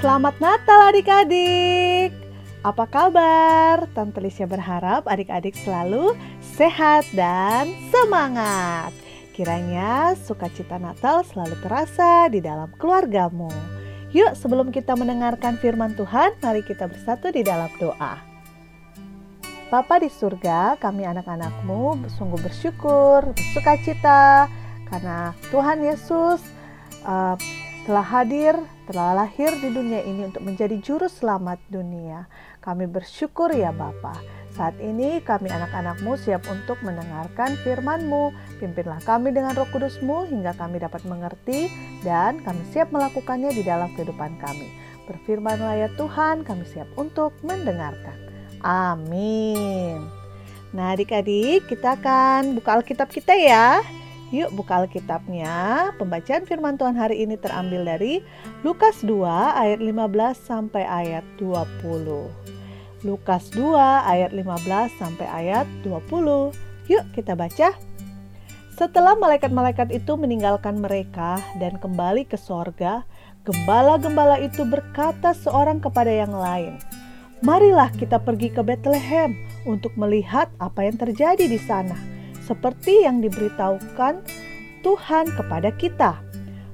Selamat Natal adik-adik. Apa kabar? Tante Lisya berharap adik-adik selalu sehat dan semangat. Kiranya sukacita Natal selalu terasa di dalam keluargamu. Yuk sebelum kita mendengarkan firman Tuhan, mari kita bersatu di dalam doa. Bapa di surga, kami anak-anakmu sungguh bersyukur, bersukacita karena Tuhan Yesus uh, telah hadir, telah lahir di dunia ini untuk menjadi juru selamat dunia. Kami bersyukur ya Bapa. Saat ini kami anak-anakmu siap untuk mendengarkan firman-Mu. Pimpinlah kami dengan roh kudus-Mu hingga kami dapat mengerti dan kami siap melakukannya di dalam kehidupan kami. Berfirmanlah ya Tuhan, kami siap untuk mendengarkan. Amin. Nah adik-adik kita akan buka Alkitab kita ya. Yuk buka Alkitabnya. Pembacaan firman Tuhan hari ini terambil dari Lukas 2 ayat 15 sampai ayat 20. Lukas 2 ayat 15 sampai ayat 20. Yuk kita baca. Setelah malaikat-malaikat itu meninggalkan mereka dan kembali ke sorga, gembala-gembala itu berkata seorang kepada yang lain, Marilah kita pergi ke Bethlehem untuk melihat apa yang terjadi di sana seperti yang diberitahukan Tuhan kepada kita.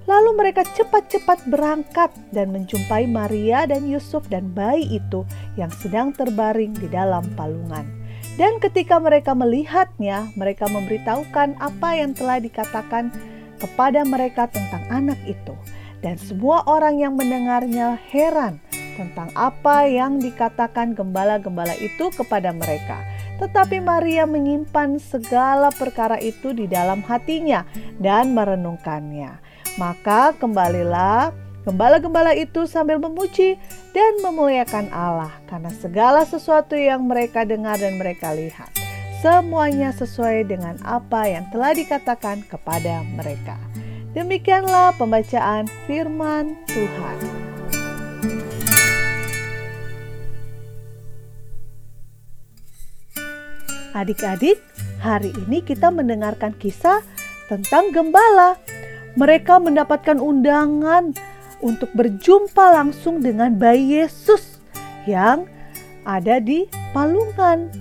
Lalu mereka cepat-cepat berangkat dan menjumpai Maria dan Yusuf dan bayi itu yang sedang terbaring di dalam palungan. Dan ketika mereka melihatnya, mereka memberitahukan apa yang telah dikatakan kepada mereka tentang anak itu. Dan semua orang yang mendengarnya heran tentang apa yang dikatakan gembala-gembala itu kepada mereka. Tetapi Maria menyimpan segala perkara itu di dalam hatinya dan merenungkannya. Maka kembalilah gembala-gembala itu sambil memuji dan memuliakan Allah karena segala sesuatu yang mereka dengar dan mereka lihat. Semuanya sesuai dengan apa yang telah dikatakan kepada mereka. Demikianlah pembacaan firman Tuhan. Adik-adik, hari ini kita mendengarkan kisah tentang gembala. Mereka mendapatkan undangan untuk berjumpa langsung dengan bayi Yesus yang ada di palungan.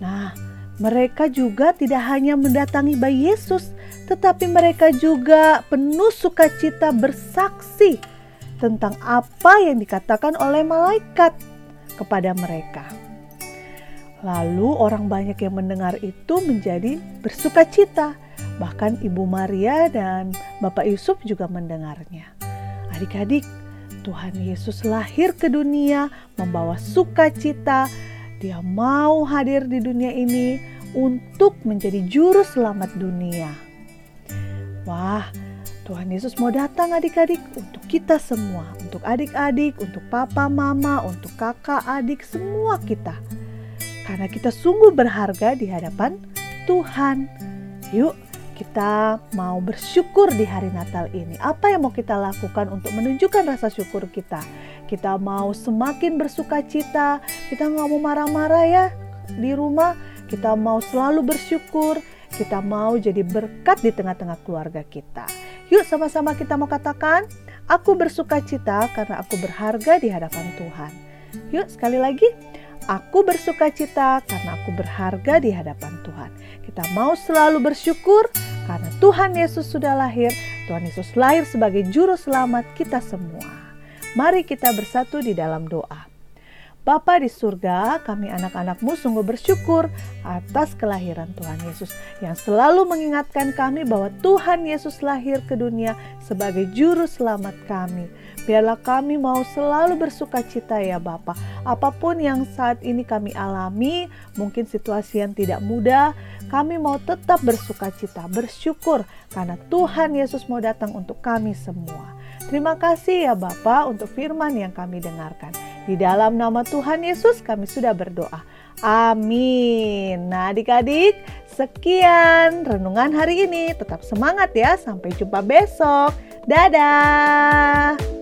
Nah, mereka juga tidak hanya mendatangi bayi Yesus, tetapi mereka juga penuh sukacita bersaksi tentang apa yang dikatakan oleh malaikat kepada mereka. Lalu orang banyak yang mendengar itu menjadi bersuka cita. Bahkan Ibu Maria dan Bapak Yusuf juga mendengarnya. Adik-adik, Tuhan Yesus lahir ke dunia membawa sukacita. Dia mau hadir di dunia ini untuk menjadi juru selamat dunia. Wah, Tuhan Yesus mau datang adik-adik untuk kita semua, untuk adik-adik, untuk papa, mama, untuk kakak, adik, semua kita karena kita sungguh berharga di hadapan Tuhan. Yuk, kita mau bersyukur di hari Natal ini. Apa yang mau kita lakukan untuk menunjukkan rasa syukur kita? Kita mau semakin bersuka cita, kita nggak mau marah-marah ya di rumah. Kita mau selalu bersyukur, kita mau jadi berkat di tengah-tengah keluarga kita. Yuk sama-sama kita mau katakan, aku bersuka cita karena aku berharga di hadapan Tuhan. Yuk sekali lagi, Aku bersuka cita karena aku berharga di hadapan Tuhan. Kita mau selalu bersyukur karena Tuhan Yesus sudah lahir. Tuhan Yesus lahir sebagai juru selamat kita semua. Mari kita bersatu di dalam doa. Bapa di surga, kami anak-anakmu sungguh bersyukur atas kelahiran Tuhan Yesus yang selalu mengingatkan kami bahwa Tuhan Yesus lahir ke dunia sebagai juru selamat kami. Biarlah kami mau selalu bersuka cita ya Bapa. Apa pun yang saat ini kami alami, mungkin situasi yang tidak mudah, kami mau tetap bersuka cita, bersyukur karena Tuhan Yesus mau datang untuk kami semua. Terima kasih ya Bapa untuk firman yang kami dengarkan. Di dalam nama Tuhan Yesus kami sudah berdoa. Amin. Nah adik-adik sekian renungan hari ini. Tetap semangat ya. Sampai jumpa besok. Dadah.